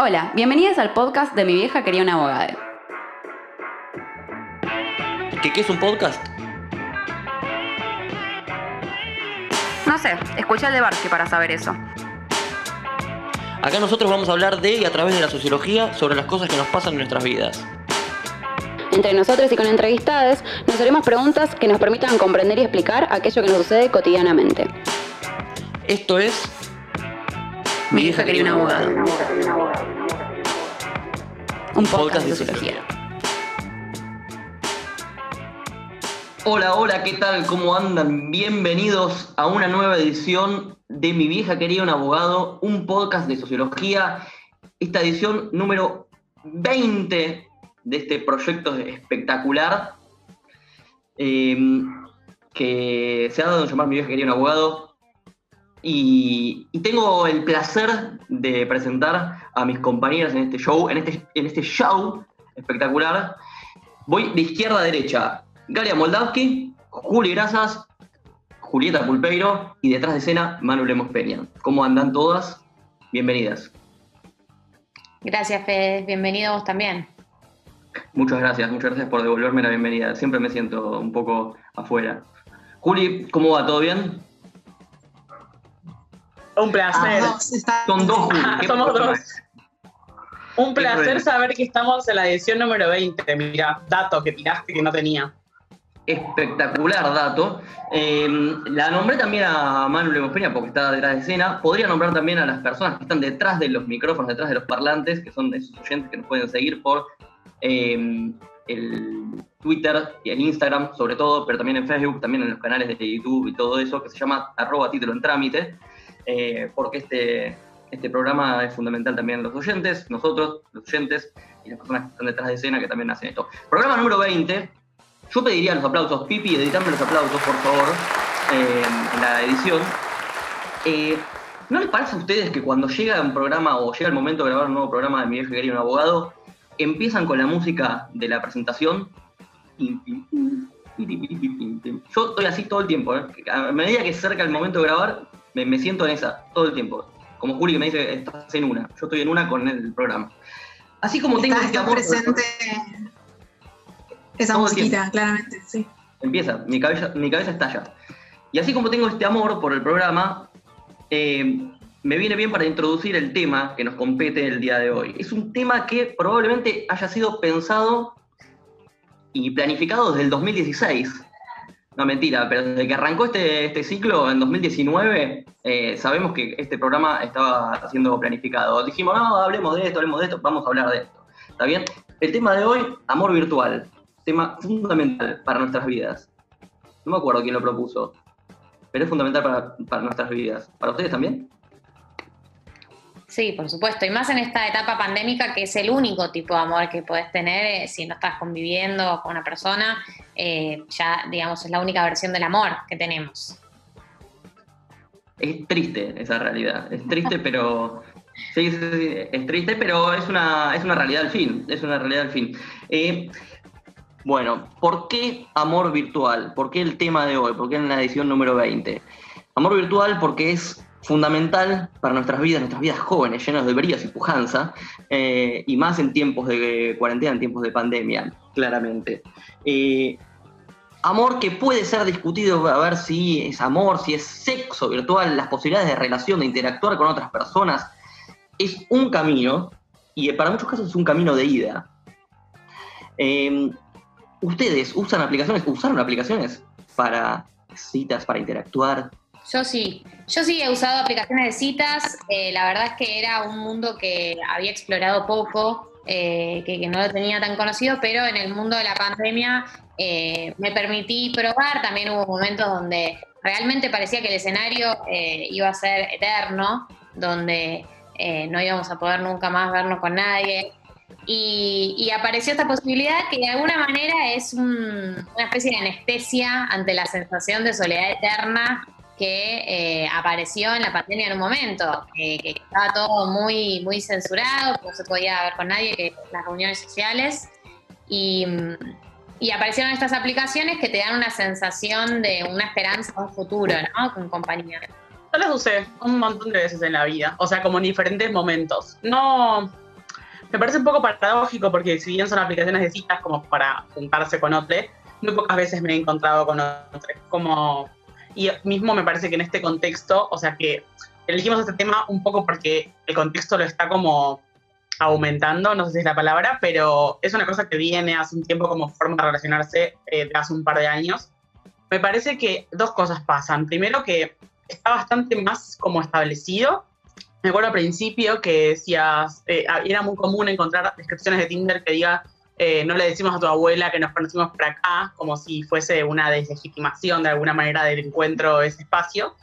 Hola, bienvenidas al podcast de Mi vieja quería una abogada. ¿Qué, qué es un podcast? No sé, escucha el de Barsky para saber eso. Acá nosotros vamos a hablar de y a través de la sociología sobre las cosas que nos pasan en nuestras vidas. Entre nosotros y con entrevistadas nos haremos preguntas que nos permitan comprender y explicar aquello que nos sucede cotidianamente. Esto es Mi vieja quería un abogado. Un podcast de sociología. Hola, hola, ¿qué tal? ¿Cómo andan? Bienvenidos a una nueva edición de Mi vieja quería un abogado, un podcast de sociología. Esta edición número 20 de este proyecto espectacular eh, que se ha dado a llamar Mi vieja quería un abogado. Y, y tengo el placer de presentar a mis compañeras en este show, en este, en este show espectacular. Voy de izquierda a derecha. Galia Moldavsky, Juli Grasas, Julieta Pulpeiro y detrás de escena Manu Lemos Peña. ¿Cómo andan todas? Bienvenidas. Gracias, Fede. Bienvenido vos también. Muchas gracias, muchas gracias por devolverme la bienvenida. Siempre me siento un poco afuera. Juli, ¿cómo va? ¿Todo bien? Un placer. Está- Son dos Juli. Ah, ¿qué somos dos. Un placer saber que estamos en la edición número 20. Mira, dato que tiraste que no tenía. Espectacular dato. Eh, la nombré también a Manu Lemos Peña porque está detrás de escena. Podría nombrar también a las personas que están detrás de los micrófonos, detrás de los parlantes, que son esos oyentes que nos pueden seguir por eh, el Twitter y el Instagram, sobre todo, pero también en Facebook, también en los canales de YouTube y todo eso, que se llama arroba título en trámite, eh, porque este, este programa es fundamental también los oyentes, nosotros, los oyentes y las personas que están detrás de escena que también hacen esto. Programa número 20, yo pediría los aplausos, Pipi, editame los aplausos, por favor, eh, en la edición. Eh, ¿No les parece a ustedes que cuando llega un programa o llega el momento de grabar un nuevo programa de Mi vieja quería un abogado, empiezan con la música de la presentación? Yo estoy así todo el tiempo, ¿eh? A medida que se acerca el momento de grabar, me, me siento en esa, todo el tiempo. Como Juli que me dice, estás en una. Yo estoy en una con el programa. Así como tengo este amor... presente esa musiquita, claramente, sí. Empieza, mi cabeza, mi cabeza estalla. Y así como tengo este amor por el programa, eh, me viene bien para introducir el tema que nos compete el día de hoy. Es un tema que probablemente haya sido pensado y planificado desde el 2016. No, mentira, pero desde que arrancó este, este ciclo en 2019, eh, sabemos que este programa estaba siendo planificado. Dijimos, no, hablemos de esto, hablemos de esto, vamos a hablar de esto. ¿Está bien? El tema de hoy, amor virtual. Tema fundamental para nuestras vidas. No me acuerdo quién lo propuso, pero es fundamental para, para nuestras vidas. ¿Para ustedes también? Sí, por supuesto. Y más en esta etapa pandémica que es el único tipo de amor que puedes tener eh, si no estás conviviendo con una persona. eh, ya, digamos, es la única versión del amor que tenemos. Es triste esa realidad. Es triste, pero. Sí, sí, sí, es triste, pero es una, es una realidad al fin. Es una realidad al fin. Eh, bueno, ¿por qué amor virtual? ¿Por qué el tema de hoy? ¿Por qué en la edición número 20? Amor virtual porque es fundamental para nuestras vidas, nuestras vidas jóvenes, llenas de brillas y pujanza, eh, y más en tiempos de cuarentena, en tiempos de pandemia, claramente. Eh, amor que puede ser discutido a ver si es amor, si es sexo virtual, las posibilidades de relación, de interactuar con otras personas, es un camino, y para muchos casos es un camino de ida. Eh, ¿Ustedes usan aplicaciones, usaron aplicaciones para citas, para interactuar? Yo sí, yo sí he usado aplicaciones de citas. eh, la verdad es que era un mundo que había explorado poco, eh, que, no lo tenía tan conocido, pero en el mundo de la pandemia eh, me permití probar. También hubo momentos donde realmente parecía que el escenario iba a ser eterno, donde no íbamos a poder nunca más vernos con nadie. Y, y apareció esta posibilidad que de alguna manera es un- una especie de anestesia ante la sensación de soledad eterna que eh, apareció en la pandemia en un momento, que, que estaba todo muy, muy censurado, no se podía ver con nadie, que las reuniones sociales. Y, y aparecieron estas aplicaciones que te dan una sensación de una esperanza, un futuro, ¿no? Con compañía. Yo las usé un montón de veces en la vida, o sea, como en diferentes momentos. No, me parece un poco paradójico porque si bien son aplicaciones de citas como para juntarse con otro, muy pocas veces me he encontrado con otro. Como, y mismo me parece que en este contexto, o sea que elegimos este tema un poco porque el contexto lo está como aumentando, no sé si es la palabra, pero es una cosa que viene hace un tiempo como forma de relacionarse eh, de hace un par de años. Me parece que dos cosas pasan. Primero que está bastante más como establecido. Me acuerdo al principio que decías, eh, era muy común encontrar descripciones de Tinder que diga, eh, no le decimos a tu abuela que nos conocimos por acá, como si fuese una deslegitimación de alguna manera del encuentro, ese espacio.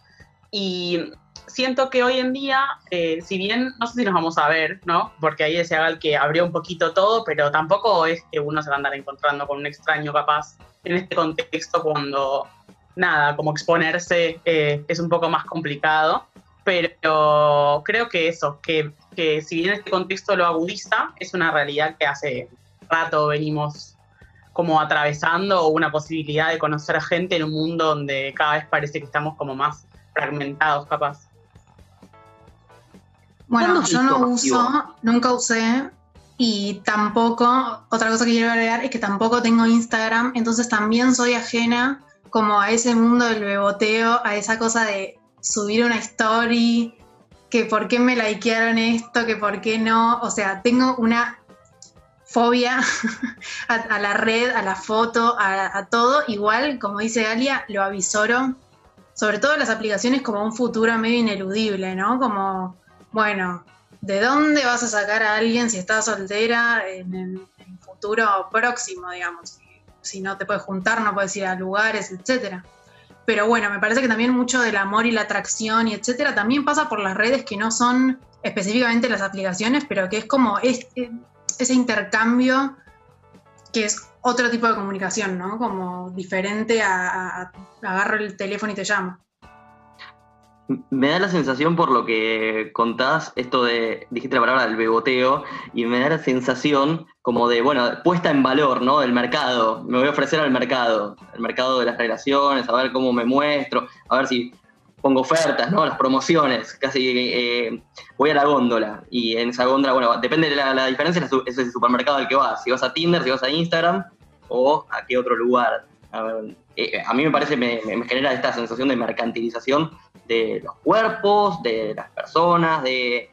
Y siento que hoy en día, eh, si bien no sé si nos vamos a ver, ¿no? Porque ahí decía Gal que abrió un poquito todo, pero tampoco es que uno se va a andar encontrando con un extraño capaz en este contexto cuando, nada, como exponerse eh, es un poco más complicado. Pero creo que eso, que, que si bien este contexto lo agudiza, es una realidad que hace rato venimos como atravesando una posibilidad de conocer a gente en un mundo donde cada vez parece que estamos como más fragmentados, capaz. Bueno, yo no uso, nunca usé y tampoco, otra cosa que quiero agregar es que tampoco tengo Instagram, entonces también soy ajena como a ese mundo del beboteo, a esa cosa de subir una story, que por qué me likearon esto, que por qué no, o sea, tengo una fobia a, la red, a la foto, a, todo, igual, como dice Galia, lo avisoro, sobre todo las aplicaciones como un futuro medio ineludible, ¿no? Como bueno, ¿de dónde vas a sacar a alguien si estás soltera en el, futuro próximo, digamos? Si, no te puedes juntar, no puedes ir a lugares, etcétera. Pero bueno, me parece que también mucho del amor y la atracción y etcétera también pasa por las redes que no son específicamente las aplicaciones, pero que es como ese intercambio que es otro tipo de comunicación, ¿no? Como diferente a agarro el teléfono y te llamo. Me da la sensación por lo que contás, esto de, dijiste la palabra del beboteo, y me da la sensación como de, bueno, puesta en valor, ¿no? Del mercado. Me voy a ofrecer al mercado, el mercado de las relaciones, a ver cómo me muestro, a ver si pongo ofertas, ¿no? Las promociones, casi eh, voy a la góndola. Y en esa góndola, bueno, depende de la, diferencia, es el supermercado al que vas. Si vas a Tinder, si vas a Instagram, o a qué otro lugar. A, eh, mí me parece, me genera esta sensación de mercantilización de los cuerpos, de las personas, de,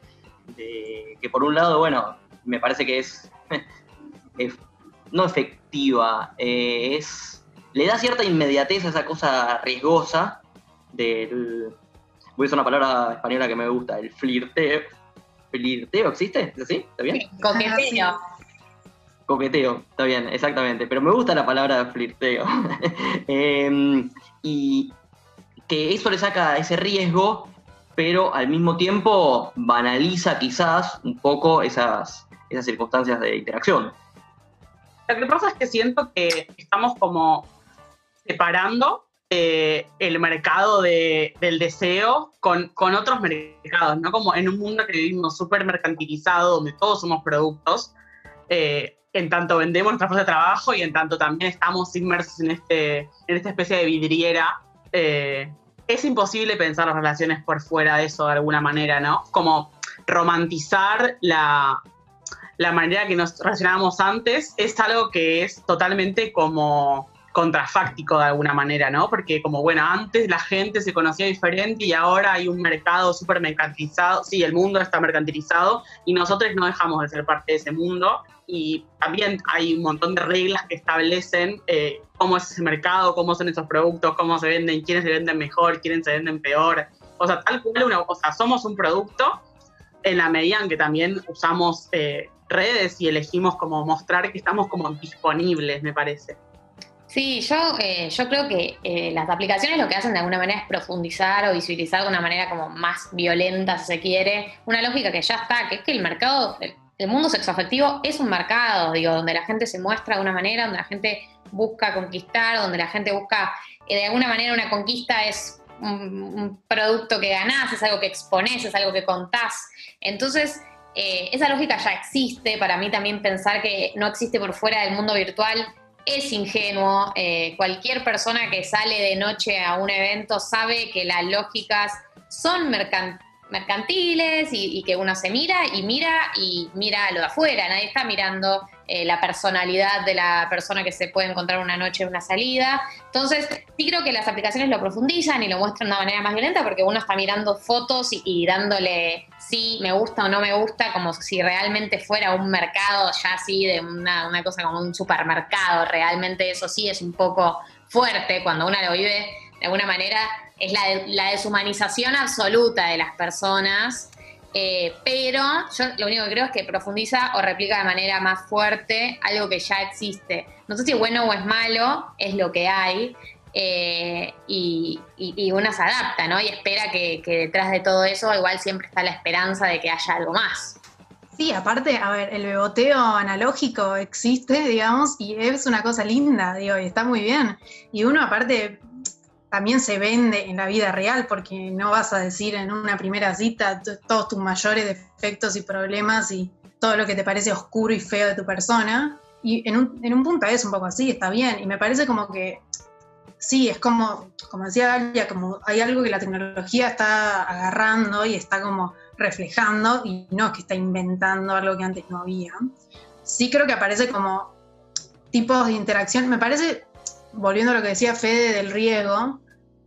que por un lado, bueno, me parece que es, no efectiva, eh, es le da cierta inmediatez a esa cosa riesgosa del, voy a usar una palabra española que me gusta, el flirteo. ¿Flirteo existe? ¿Es así? ¿Está bien? Coqueteo. Coqueteo, está bien, exactamente. Pero me gusta la palabra flirteo. Em, y, que eso le saca ese riesgo, pero al mismo tiempo banaliza quizás un poco esas, esas circunstancias de interacción. Lo que pasa es que siento que estamos como separando eh, el mercado del deseo con, con, otros mercados, ¿no? Como en un mundo que vivimos súper mercantilizado, donde todos somos productos, eh, en tanto vendemos nuestra fuerza de trabajo y en tanto también estamos inmersos en, este, en esta especie de vidriera eh, es imposible pensar las relaciones por fuera de eso de alguna manera, ¿no? Como romantizar la, la manera que nos relacionábamos antes es algo que es totalmente como contrafáctico de alguna manera, ¿no? Porque como, bueno, antes la gente se conocía diferente y ahora hay un mercado súper mercantilizado, sí, el mundo está mercantilizado y nosotros no dejamos de ser parte de ese mundo y también hay un montón de reglas que establecen eh, cómo es ese mercado, cómo son esos productos, cómo se venden, quiénes se venden mejor, quiénes se venden peor. O sea, tal cual una cosa, somos un producto en la medida en que también usamos eh, redes y elegimos como mostrar que estamos como disponibles, me parece. Sí, yo, eh, yo creo que las aplicaciones lo que hacen de alguna manera es profundizar o visibilizar de una manera como más violenta, si se quiere, una lógica que ya está, que es que el mercado, el mundo sexoafectivo es un mercado, digo, donde la gente se muestra de una manera, donde la gente busca conquistar, donde la gente busca, eh, de alguna manera una conquista es un, producto que ganás, es algo que exponés, es algo que contás. Entonces, eh, esa lógica ya existe, para mí también pensar que no existe por fuera del mundo virtual es ingenuo. Eh, cualquier persona que sale de noche a un evento sabe que las lógicas son mercantiles mercantiles y, que uno se mira y mira y mira lo de afuera, nadie está mirando eh, la personalidad de la persona que se puede encontrar una noche, una salida. Entonces, sí creo que las aplicaciones lo profundizan y lo muestran de una manera más violenta porque uno está mirando fotos y, dándole sí, me gusta o no me gusta, como si realmente fuera un mercado ya así, de una, una cosa como un supermercado. Realmente eso sí es un poco fuerte cuando uno lo vive de alguna manera es la, deshumanización absoluta de las personas, eh, pero yo lo único que creo es que profundiza o replica de manera más fuerte algo que ya existe. No sé si es bueno o es malo, es lo que hay. Eh, y, uno se adapta, ¿no? Y espera que, que detrás de todo eso igual siempre está la esperanza de que haya algo más. Sí, aparte, a ver, el beboteo analógico existe, digamos, y es una cosa linda, digo, y está muy bien. Y uno aparte también se vende en la vida real, porque no vas a decir en una primera cita todos tus mayores defectos y problemas y todo lo que te parece oscuro y feo de tu persona. Y en un, punto es un poco así, está bien. Y me parece como que, sí, es como, como decía Galia, como hay algo que la tecnología está agarrando y está como reflejando y no es que está inventando algo que antes no había. Sí creo que aparece como tipos de interacción. Me parece, volviendo a lo que decía Fede del riesgo,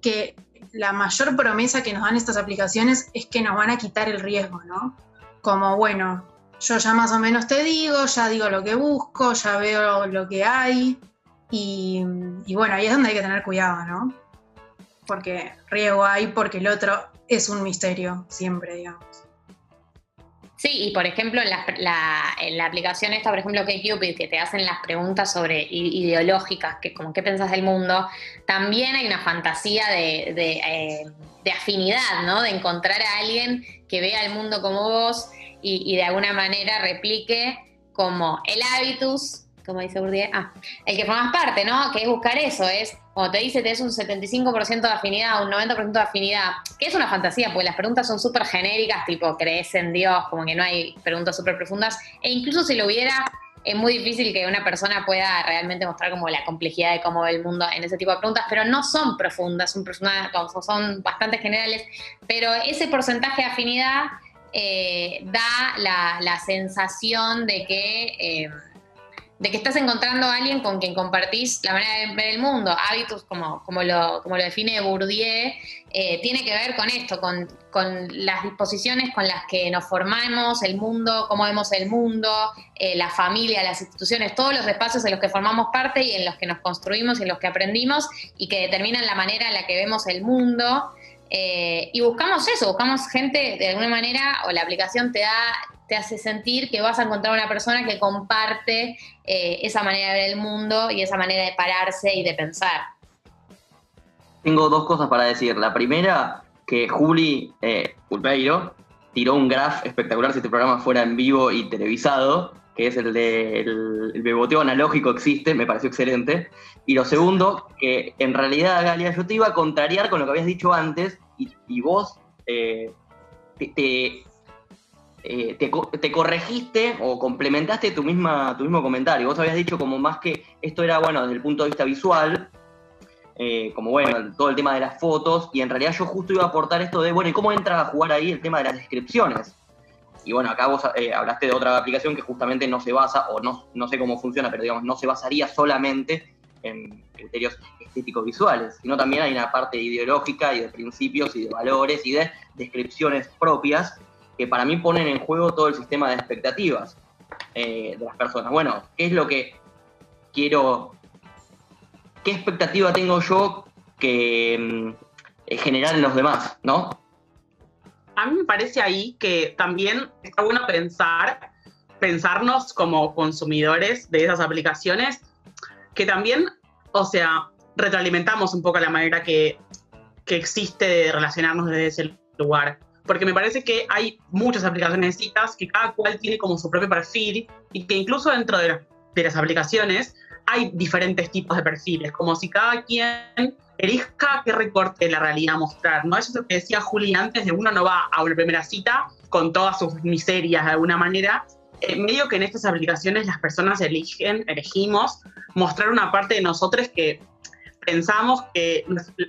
que la mayor promesa que nos dan estas aplicaciones es que nos van a quitar el riesgo, ¿no? Como, bueno, yo ya más o menos te digo, ya digo lo que busco, ya veo lo que hay, y, bueno, ahí es donde hay que tener cuidado, ¿no? Porque riesgo hay, porque el otro es un misterio, siempre, digamos. Sí, y por ejemplo, en la, aplicación esta, por ejemplo, que Cupid, que te hacen las preguntas sobre ideológicas, que como qué pensás del mundo, también hay una fantasía de, eh, de, afinidad, ¿no? De encontrar a alguien que vea el mundo como vos y, y de alguna manera replique como el hábitus como dice Bourdieu, ah, el que formas parte, ¿no? Que es buscar eso, es, como te dice, tenés un 75% de afinidad, un 90% de afinidad, que es una fantasía, porque las preguntas son súper genéricas, tipo, crees en Dios, como que no hay preguntas súper profundas, e incluso si lo hubiera, es muy difícil que una persona pueda realmente mostrar como la complejidad de cómo ve el mundo en ese tipo de preguntas, pero no son profundas, son, son bastante generales, pero ese porcentaje de afinidad eh, da la, sensación de que... Eh, de que estás encontrando a alguien con quien compartís la manera de ver el mundo, hábitos como, como, lo, como lo define Bourdieu, eh, tiene que ver con esto, con, las disposiciones con las que nos formamos, el mundo, cómo vemos el mundo, eh, la familia, las instituciones, todos los espacios en los que formamos parte y en los que nos construimos y en los que aprendimos y que determinan la manera en la que vemos el mundo. Eh, y buscamos eso, buscamos gente de alguna manera, o la aplicación te da, te hace sentir que vas a encontrar una persona que comparte eh, esa manera de ver el mundo y esa manera de pararse y de pensar. Tengo dos cosas para decir. La primera, que Juli eh, tiró un graph espectacular si este programa fuera en vivo y televisado, que es el de, beboteo analógico existe, me pareció excelente. Y lo segundo, que en realidad, Galia, yo te iba a contrariar con lo que habías dicho antes y, vos eh, te, eh, te, corregiste o complementaste tu, misma, tu mismo comentario. Vos habías dicho como más que esto era, bueno, desde el punto de vista visual, eh, como bueno, todo el tema de las fotos, y en realidad yo justo iba a aportar esto de, bueno, ¿y cómo entra a jugar ahí el tema de las descripciones? Y bueno, acá vos eh, hablaste de otra aplicación que justamente no se basa, o no, no sé cómo funciona, pero digamos, no se basaría solamente en criterios estéticos visuales, sino también hay una parte ideológica y de principios y de valores y de descripciones propias que para mí ponen en juego todo el sistema de expectativas eh, de las personas. Bueno, ¿qué es lo que quiero, qué expectativa tengo yo que mm, eh, generar en los demás, ¿no? A mí me parece ahí que también está bueno pensar, pensarnos como consumidores de esas aplicaciones, que también, o sea, retroalimentamos un poco la manera que, que existe de relacionarnos desde ese lugar porque me parece que hay muchas aplicaciones de citas que cada cual tiene como su propio perfil y que incluso dentro de, las aplicaciones hay diferentes tipos de perfiles, como si cada quien elija qué recorte de la realidad mostrar, ¿no? Eso es lo que decía Juli antes, de uno no va a una primera cita con todas sus miserias de alguna manera, en medio que en estas aplicaciones las personas eligen, elegimos mostrar una parte de nosotros que pensamos que,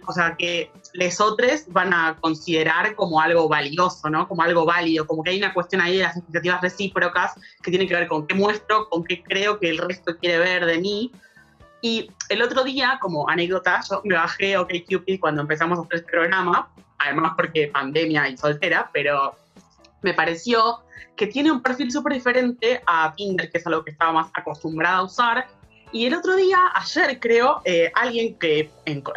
o sea, que lesotres van a considerar como algo valioso, ¿no? Como algo válido, como que hay una cuestión ahí de las expectativas recíprocas que tiene que ver con qué muestro, con qué creo que el resto quiere ver de mí. Y el otro día, como anécdota, yo me bajé OkCupid cuando empezamos a hacer este programa, además porque pandemia y soltera, pero me pareció que tiene un perfil súper diferente a Tinder, que es algo que estaba más acostumbrada a usar, y el otro día, ayer creo, eh, alguien que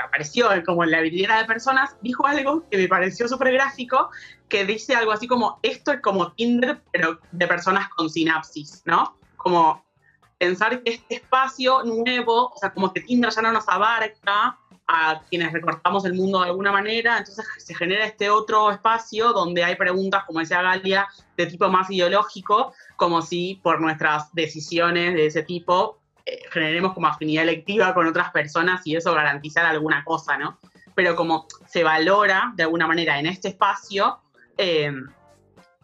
apareció como en la habilidad de personas dijo algo que me pareció súper gráfico, que dice algo así como, esto es como Tinder, pero de personas con sinapsis, ¿no? Como pensar que este espacio nuevo, o sea, como que Tinder ya no nos abarca a quienes recortamos el mundo de alguna manera, entonces se genera este otro espacio donde hay preguntas, como decía Galia, de tipo más ideológico, como si por nuestras decisiones de ese tipo eh, generemos como afinidad electiva con otras personas y eso garantizar alguna cosa, ¿no? Pero como se valora de alguna manera en este espacio eh,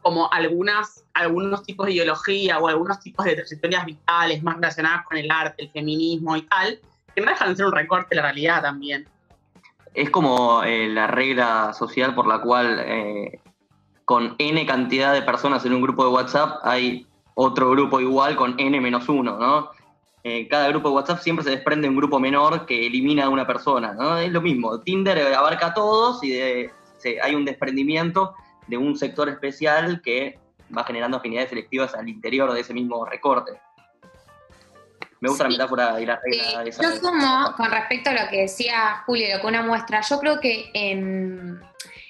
como algunas, algunos tipos de ideología o algunos tipos de trayectorias vitales más relacionadas con el arte, el feminismo y tal, que no dejan de ser un recorte de la realidad también. Es como eh, la regla social por la cual con n cantidad de personas en un grupo de WhatsApp hay otro grupo igual con n menos uno, ¿no? Eh, cada grupo de WhatsApp siempre se desprende un grupo menor que elimina a una persona, ¿no? Es lo mismo, Tinder abarca a todos y hay un desprendimiento de un sector especial que va generando afinidades selectivas al interior de ese mismo recorte. Me gusta la metáfora y la regla de esa. Yo sumo, con respecto a lo que decía Julio, lo que una muestra, yo creo que en,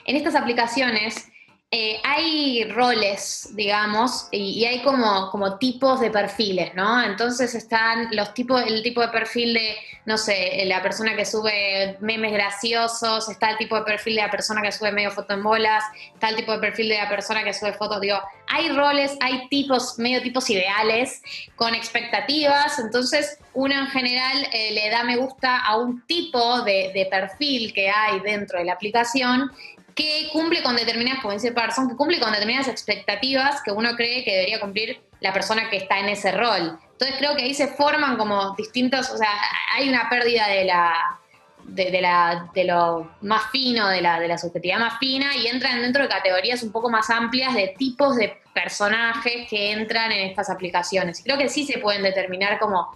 en estas aplicaciones eh, hay roles, digamos, y, hay como, tipos de perfiles, ¿no? Entonces están los tipos, el tipo de perfil de, no sé, la persona que sube memes graciosos, está el tipo de perfil de la persona que sube medio foto en bolas, está el tipo de perfil de la persona que sube fotos, digo, hay roles, hay tipos, medio tipos ideales, con expectativas, entonces uno en general eh, le da me gusta a un tipo de perfil que hay dentro de la aplicación que cumple con determinadas, que cumple con determinadas expectativas que uno cree que debería cumplir la persona que está en ese rol. Entonces creo que ahí se forman como distintos, o sea, hay una pérdida de la, de, la, de lo más fino, de la, de la subjetividad más fina, y entran dentro de categorías un poco más amplias de tipos de personajes que entran en estas aplicaciones. Creo que sí se pueden determinar como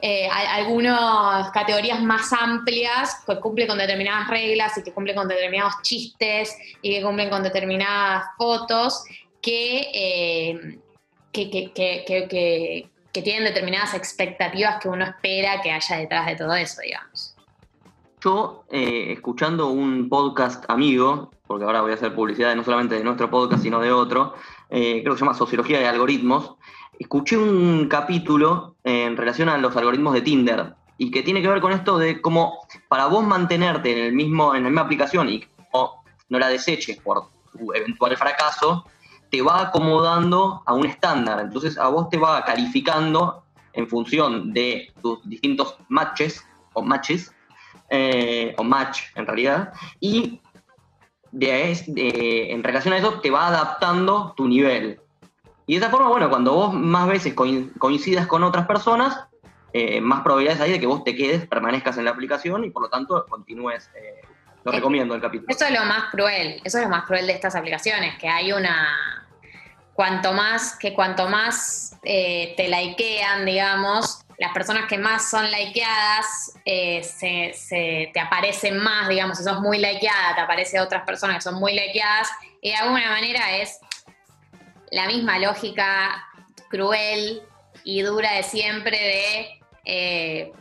eh, algunas categorías más amplias que cumplen con determinadas reglas y que cumplen con determinados chistes y que cumplen con determinadas fotos que, eh, que, tienen determinadas expectativas que uno espera que haya detrás de todo eso, digamos. Yo, eh, escuchando un podcast amigo, porque ahora voy a hacer publicidad no solamente de nuestro podcast, sino de otro, creo que se llama Sociología de Algoritmos, escuché un capítulo en relación a los algoritmos de Tinder y que tiene que ver con esto de cómo para vos mantenerte en, el mismo, en la misma aplicación y no, la deseches por tu eventual fracaso, te va acomodando a un estándar. Entonces a vos te va calificando en función de tus distintos matches o matches, eh, o match en realidad, y en relación a eso te va adaptando tu nivel. Y de esa forma, bueno, cuando vos más veces coincidas con otras personas, eh, más probabilidades hay de que vos te quedes, permanezcas en la aplicación y por lo tanto continúes. Eh, lo recomiendo el capítulo. Eso es lo más cruel, eso es lo más cruel de estas aplicaciones, que hay una. Cuanto más, que cuanto más eh, te likean, digamos, las personas que más son likeadas se, te aparecen más, digamos, si sos muy likeada, te aparecen otras personas que son muy likeadas, y de alguna manera es la misma lógica cruel y dura de siempre de, eh,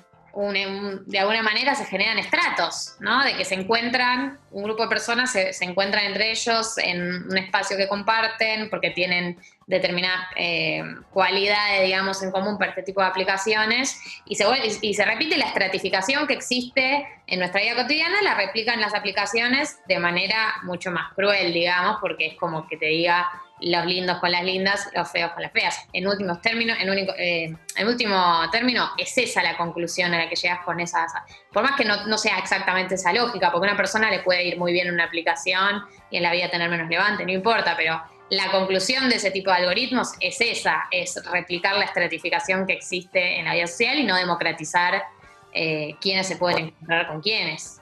de alguna manera se generan estratos, ¿no? De que se encuentran, un grupo de personas se, encuentran entre ellos en un espacio que comparten porque tienen determinadas eh, cualidades, digamos, en común para este tipo de aplicaciones y se, y se repite la estratificación que existe en nuestra vida cotidiana, la replican las aplicaciones de manera mucho más cruel, digamos, porque es como que te diga los lindos con las lindas, los feos con las feas. En últimos términos, en, único, eh, en último término, es esa la conclusión a la que llegas con esas. Por más que no, sea exactamente esa lógica, porque a una persona le puede ir muy bien una aplicación y en la vida tener menos levante, no importa, pero la conclusión de ese tipo de algoritmos es esa, es replicar la estratificación que existe en la vida social y no democratizar eh, quiénes se pueden encontrar con quiénes.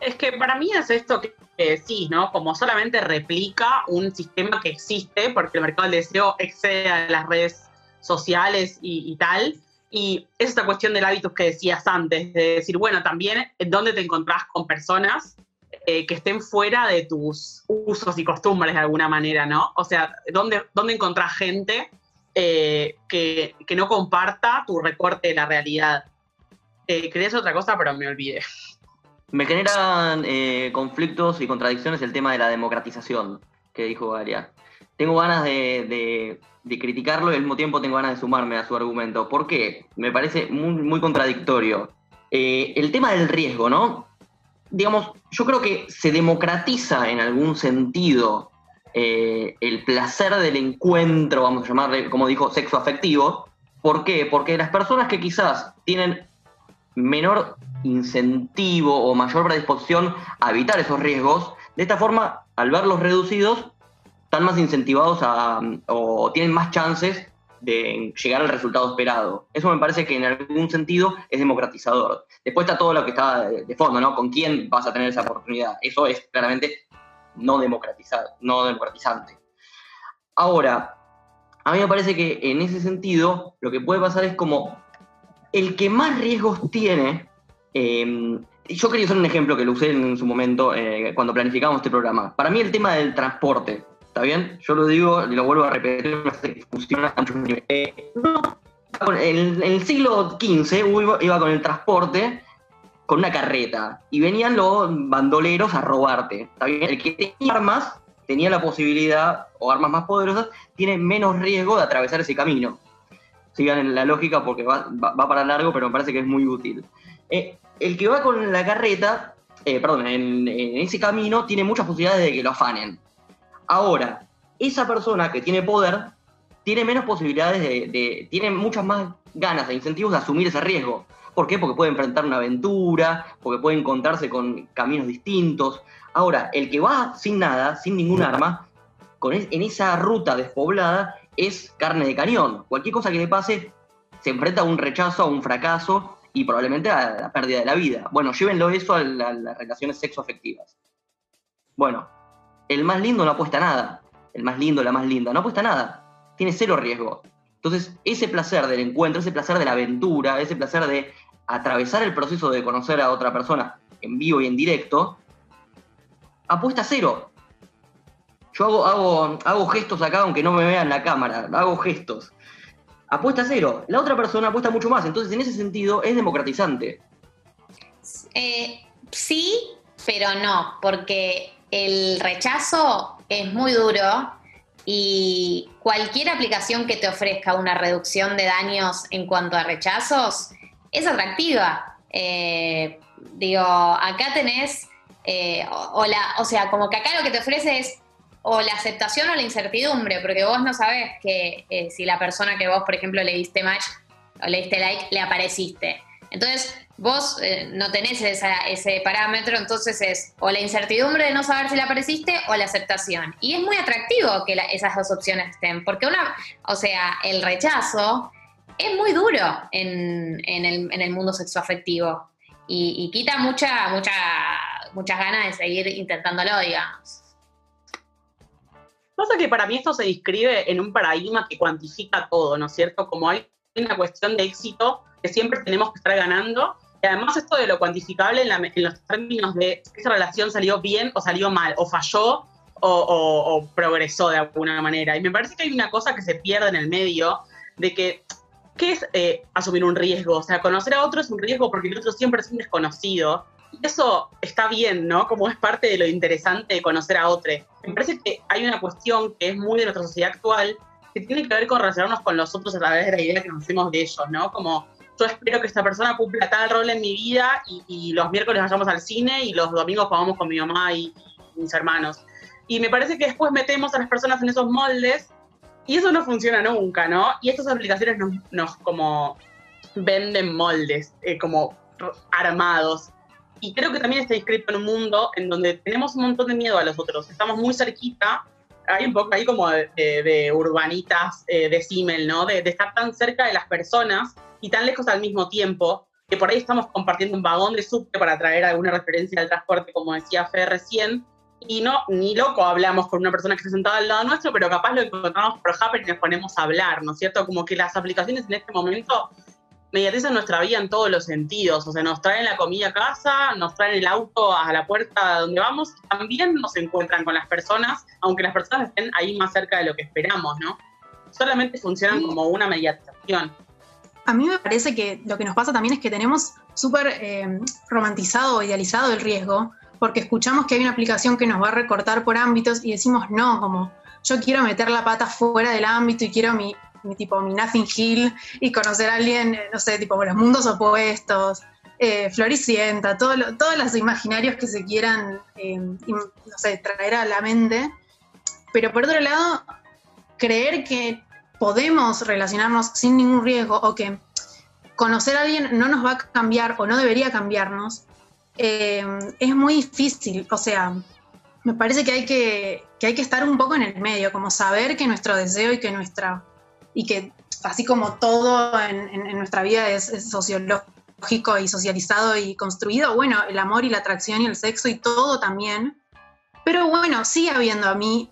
Es que para mí es esto que decís, ¿no? Como solamente replica un sistema que existe, porque el mercado del deseo excede a las redes sociales y, tal. Y es esta cuestión del hábitos que decías antes, de decir, bueno, también dónde te encontrás con personas eh, que estén fuera de tus usos y costumbres de alguna manera, ¿no? O sea, ¿dónde, dónde encontrás gente eh, que, no comparta tu recorte de la realidad? Eh, quería otra cosa, pero me olvidé. Me generan eh, conflictos y contradicciones el tema de la democratización que dijo Galia. Tengo ganas de, criticarlo y al mismo tiempo tengo ganas de sumarme a su argumento. ¿Por qué? Me parece muy, contradictorio. el tema del riesgo, ¿no? digamos, yo creo que se democratiza en algún sentido eh, el placer del encuentro, vamos a llamarle, como dijo, sexo afectivo. ¿Por qué? Porque las personas que quizás tienen menor incentivo o mayor predisposición a evitar esos riesgos, de esta forma, al verlos reducidos, están más incentivados a, o tienen más chances de llegar al resultado esperado. Eso me parece que en algún sentido es democratizador. Después está todo lo que está de fondo, ¿no? ¿Con quién vas a tener esa oportunidad? Eso es claramente no democratizado, no democratizante. Ahora, a mí me parece que en ese sentido lo que puede pasar es como el que más riesgos tiene, eh, yo quería usar un ejemplo que lo usé en su momento eh, cuando planificamos este programa. Para mí el tema del transporte, ¿Está bien? Yo lo digo y lo vuelvo a repetir, funciona eh, en, el siglo XV iba, con el transporte con una carreta y venían los bandoleros a robarte. ¿Está bien? El que tenía armas tenía la posibilidad, o armas más poderosas, tiene menos riesgo de atravesar ese camino. Sigan en la lógica porque va, para largo, pero me parece que es muy útil. Eh, el que va con la carreta, eh, perdón, en, ese camino tiene muchas posibilidades de que lo afanen. Ahora, esa persona que tiene poder tiene menos posibilidades de, tiene muchas más ganas e incentivos de asumir ese riesgo. ¿Por qué? Porque puede enfrentar una aventura, porque puede encontrarse con caminos distintos. Ahora, el que va sin nada, sin ningún arma, con en esa ruta despoblada, es carne de cañón. Cualquier cosa que le pase, se enfrenta a un rechazo, a un fracaso y probablemente a la pérdida de la vida. Bueno, llévenlo eso a, a las relaciones sexoafectivas. Bueno, el más lindo no apuesta nada. El más lindo, la más linda, no apuesta nada. Tiene cero riesgo. Entonces, ese placer del encuentro, ese placer de la aventura, ese placer de atravesar el proceso de conocer a otra persona en vivo y en directo, apuesta cero. Yo hago, hago, hago gestos acá, aunque no me vean la cámara, hago gestos. Apuesta cero. La otra persona apuesta mucho más. Entonces, en ese sentido, es democratizante. Eh, sí, pero no, porque el rechazo es muy duro y cualquier aplicación que te ofrezca una reducción de daños en cuanto a rechazos es atractiva. Eh, digo, acá tenés, eh, o, o sea, como que acá lo que te ofrece es o la aceptación o la incertidumbre, porque vos no sabés que eh, si la persona que vos, por ejemplo, le diste match o le diste like, le apareciste. Entonces, vos eh, no tenés ese parámetro, entonces es o la incertidumbre de no saber si le apareciste o la aceptación. Y es muy atractivo que esas dos opciones estén, porque una, o sea, el rechazo es muy duro en, el, mundo sexoafectivo y, y quita mucha, mucha, muchas ganas de seguir intentándolo, digamos. Pasa que para mí esto se describe en un paradigma que cuantifica todo, ¿no es cierto? Como hay una cuestión de éxito que siempre tenemos que estar ganando y además esto de lo cuantificable en, los términos de si esa relación salió bien o salió mal, o falló o, progresó de alguna manera. Y me parece que hay una cosa que se pierde en el medio de que, ¿qué es eh, asumir un riesgo? O sea, conocer a otro es un riesgo porque el otro siempre es un desconocido. Y eso está bien, ¿no? Como es parte de lo interesante de conocer a otro. Me parece que hay una cuestión que es muy de nuestra sociedad actual que tiene que ver con relacionarnos con los otros a través de la idea que nos hacemos de ellos, ¿no? Como yo espero que esta persona cumpla tal rol en mi vida y, los miércoles vayamos al cine y los domingos vamos con mi mamá y, mis hermanos. Y me parece que después metemos a las personas en esos moldes y eso no funciona nunca, ¿no? Y estas aplicaciones nos, como venden moldes, eh, como armados. Y creo que también está inscrito en un mundo en donde tenemos un montón de miedo a los otros. Estamos muy cerquita, hay un poco ahí como de, urbanitas eh, de Simmel, ¿no? De, de estar tan cerca de las personas y tan lejos al mismo tiempo, que por ahí estamos compartiendo un vagón de subte para traer alguna referencia al transporte, como decía Fe recién, y no, ni loco hablamos con una persona que está sentada al lado nuestro, pero capaz lo encontramos por Happer y nos ponemos a hablar, ¿no es cierto? Como que las aplicaciones en este momento mediatizan nuestra vida en todos los sentidos, o sea, nos traen la comida a casa, nos traen el auto a la puerta donde vamos, y también nos encuentran con las personas, aunque las personas estén ahí más cerca de lo que esperamos, ¿no? Solamente funcionan como una mediatización. A mí me parece que lo que nos pasa también es que tenemos súper eh, romantizado o idealizado el riesgo, porque escuchamos que hay una aplicación que nos va a recortar por ámbitos y decimos no, como yo quiero meter la pata fuera del ámbito y quiero mi, tipo mi Nothing Hill y conocer a alguien, no sé, tipo los mundos opuestos, eh, Floricienta, todos los imaginarios que se quieran, eh, no sé, traer a la mente. Pero por otro lado, creer que podemos relacionarnos sin ningún riesgo o que conocer a alguien no nos va a cambiar o no debería cambiarnos, eh, es muy difícil. O sea, me parece que hay que, hay que estar un poco en el medio, como saber que nuestro deseo y que nuestra. Y que así como todo en, nuestra vida es, sociológico y socializado y construido, bueno, el amor y la atracción y el sexo y todo también. Pero bueno, sigue habiendo a mí,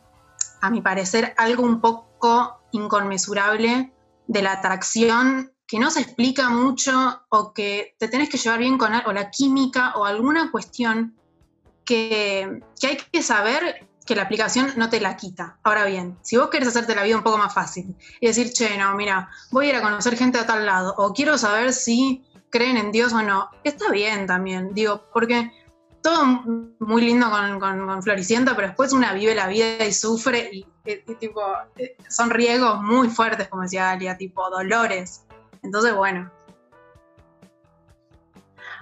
a mi parecer, algo un poco inconmensurable de la atracción que no se explica mucho o que te tenés que llevar bien con o la química o alguna cuestión que, hay que saber que la aplicación no te la quita. Ahora bien, si vos querés hacerte la vida un poco más fácil y decir, che, no, mira, voy a ir a conocer gente a tal lado, o quiero saber si creen en Dios o no, está bien también, digo, porque todo muy lindo con, Floricienta, pero después una vive la vida y sufre y, tipo, eh, son riesgos muy fuertes, como decía Galia, tipo dolores. Entonces, bueno.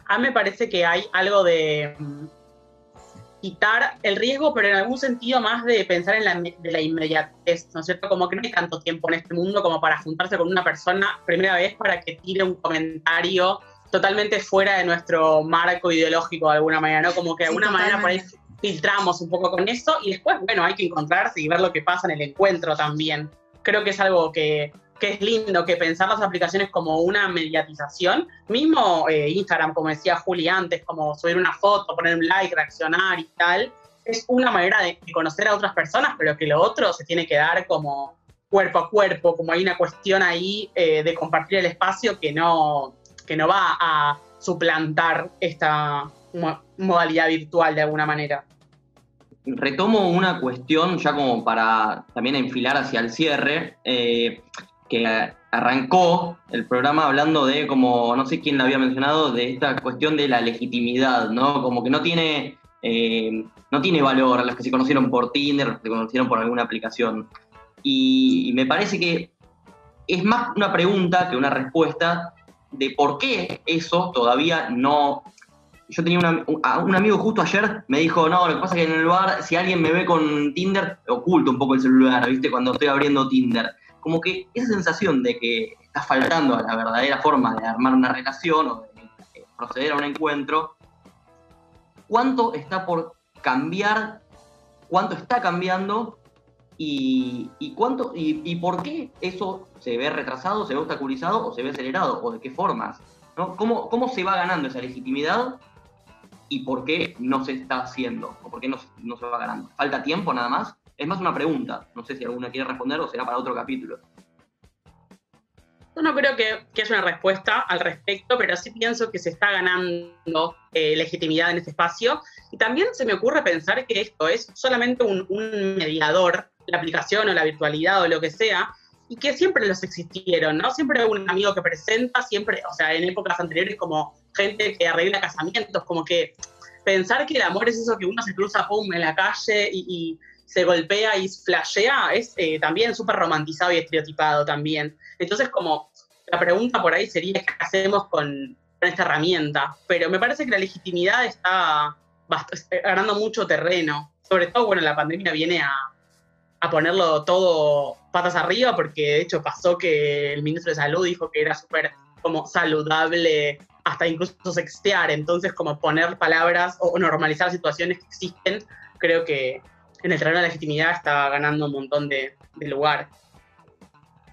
A mí me parece que hay algo de quitar el riesgo, pero en algún sentido más de pensar en la, de la inmediatez, ¿no es cierto? Como que no hay tanto tiempo en este mundo como para juntarse con una persona primera vez para que tire un comentario totalmente fuera de nuestro marco ideológico de alguna manera, ¿no? Como que de alguna manera por ahí filtramos un poco con eso y después, bueno, hay que encontrarse y ver lo que pasa en el encuentro también. Creo que es algo que que es lindo que pensar las aplicaciones como una mediatización, mismo eh, Instagram, como decía Juli antes, como subir una foto, poner un like, reaccionar y tal, es una manera de, conocer a otras personas, pero que lo otro se tiene que dar como cuerpo a cuerpo, como hay una cuestión ahí eh, de compartir el espacio que no, que no va a suplantar esta modalidad virtual de alguna manera. Retomo una cuestión ya como para también enfilar hacia el cierre. Eh, que arrancó el programa hablando de, como no sé quién lo había mencionado, de esta cuestión de la legitimidad, ¿no? Como que no tiene, eh, no tiene valor a las que se conocieron por Tinder, se conocieron por alguna aplicación. Y, me parece que es más una pregunta que una respuesta de por qué eso todavía no... Yo tenía un, un amigo justo ayer, me dijo, no, lo que pasa es que en el bar, si alguien me ve con Tinder, oculto un poco el celular, ¿viste? Cuando estoy abriendo Tinder como que esa sensación de que está faltando a la verdadera forma de armar una relación o de proceder a un encuentro, ¿cuánto está por cambiar? ¿Cuánto está cambiando? Y, cuánto y, por qué eso se ve retrasado, se ve obstaculizado o se ve acelerado? ¿O de qué formas? ¿no? ¿Cómo, ¿Cómo se va ganando esa legitimidad y por qué no se está haciendo? ¿O por qué no, no se va ganando? ¿Falta tiempo nada más? Es más una pregunta. No sé si alguna quiere responder o será para otro capítulo. Yo no creo que, que haya una respuesta al respecto, pero sí pienso que se está ganando eh, legitimidad en este espacio. Y también se me ocurre pensar que esto es solamente un, mediador, la aplicación o la virtualidad o lo que sea, y que siempre los existieron, ¿no? Siempre un amigo que presenta, siempre, o sea, en épocas anteriores como gente que arregla casamientos, como que pensar que el amor es eso que uno se cruza, pum, en la calle y se golpea y flashea, es eh, también súper romantizado y estereotipado también. Entonces, como la pregunta por ahí sería qué hacemos con, esta herramienta, pero me parece que la legitimidad está ganando mucho terreno, sobre todo, bueno, la pandemia viene a, a ponerlo todo patas arriba, porque de hecho pasó que el ministro de Salud dijo que era súper como saludable hasta incluso sextear, entonces como poner palabras o normalizar situaciones que existen, creo que en el terreno de la legitimidad está ganando un montón de, lugar.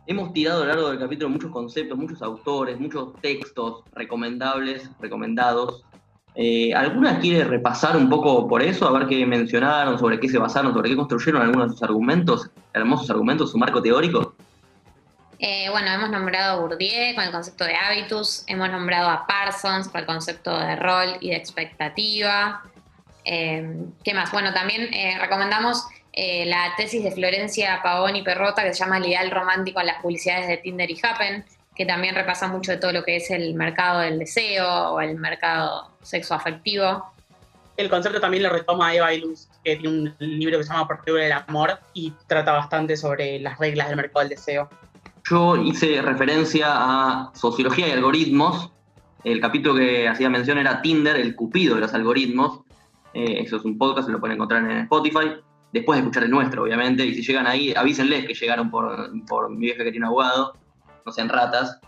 hemos tirado a lo largo del capítulo muchos conceptos, muchos autores, muchos textos recomendables, recomendados. Eh, ¿Alguna quiere repasar un poco por eso? A ver qué mencionaron, sobre qué se basaron, sobre qué construyeron algunos de sus argumentos, hermosos argumentos, su marco teórico. Eh, bueno, hemos nombrado a Bourdieu con el concepto de hábitus, hemos nombrado a Parsons con el concepto de rol y de expectativa. Eh, ¿Qué más? Bueno, también recomendamos la tesis de Florencia Pavón y Perrota que se llama El ideal romántico en las publicidades de Tinder y Happen, que también repasa mucho de todo lo que es el mercado del deseo o el mercado sexoafectivo. El concepto también lo retoma Eva Ilus, que tiene un libro que se llá Por del Amor y trata bastante sobre las reglas del mercado del deseo. Yo hice referencia a sociología y algoritmos. El capítulo que hacía mención era Tinder, el cupido de los algoritmos. Eh, eso es un podcast, lo pueden encontrar en Spotify. Después de escuchar el nuestro, obviamente. Y si llegan ahí, avísenles que llegaron por, por mi vieja que tiene abogado no sean ratas.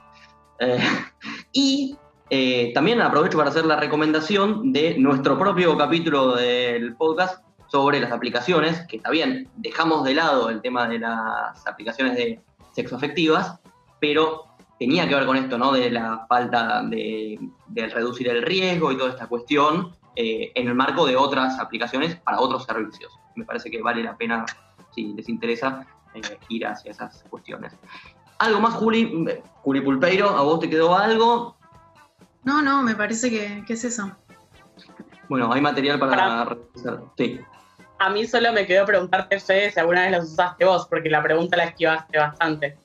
Eh, y eh, también aprovecho para hacer la recomendación de nuestro propio capítulo del podcast sobre las aplicaciones, que está bien, dejamos de lado el tema de las aplicaciones de sexoafectivas, pero tenía que ver con esto, ¿no? De la falta de, reducir el riesgo y toda esta cuestión eh, en el marco de otras aplicaciones para otros servicios. Me parece que vale la pena, si les interesa, ir hacia esas cuestiones. ¿Algo más, Juli? Juli Pulpeiro, ¿a vos te quedó algo? No, no, me parece que, es eso. Bueno, hay material para, revisar. Sí. A mí solo me quedó preguntarte, Fede, si alguna vez los usaste vos, porque la pregunta la esquivaste bastante.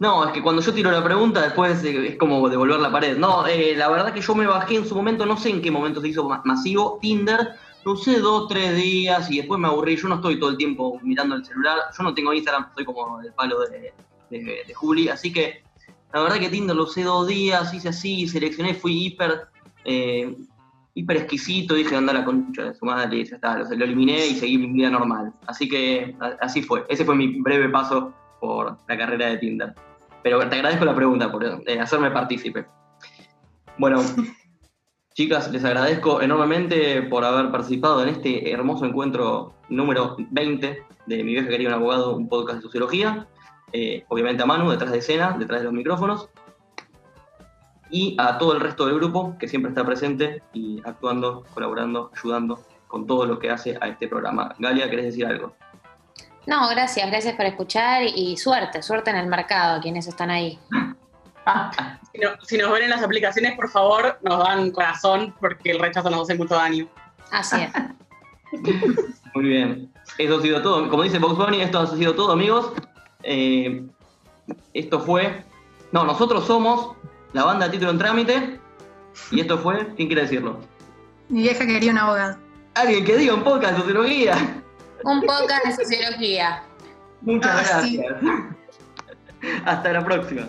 No, es que cuando yo tiro la pregunta, después es como devolver la pared. No, eh, la verdad que yo me bajé en su momento, no sé en qué momento se hizo masivo, Tinder, lo usé dos, tres días y después me aburrí. Yo no estoy todo el tiempo mirando el celular, yo no tengo Instagram, soy como el palo de, de, Juli. Así que la verdad que Tinder lo usé dos días, hice así, seleccioné, fui hiper, eh, hiper exquisito, dije anda la concha de su madre y ya está, lo, eliminé y seguí mi vida normal. Así que así fue. Ese fue mi breve paso por la carrera de Tinder. Pero te agradezco la pregunta por eh, hacerme partícipe. Bueno, chicas, les agradezco enormemente por haber participado en este hermoso encuentro número 20 de Mi vieja quería un abogado, un podcast de sociología. Eh, obviamente a Manu detrás de escena, detrás de los micrófonos, y a todo el resto del grupo que siempre está presente y actuando, colaborando, ayudando con todo lo que hace a este programa. Galia, ¿querés decir algo? No, gracias, gracias por escuchar y suerte, suerte en el mercado, quienes están ahí. si, nos ven en las aplicaciones, por favor, nos dan corazón porque el rechazo nos hace mucho daño. Así es. Muy bien. Eso ha sido todo. Como dice Box Bunny, esto ha sido todo, amigos. Eh, esto fue. No, nosotros somos la banda de título en trámite. Y esto fue. ¿Quién quiere decirlo? Mi vieja quería un abogado. Alguien que diga un podcast de sociología. Un podcast de sociología. Muchas ah, gracias. Hasta la próxima.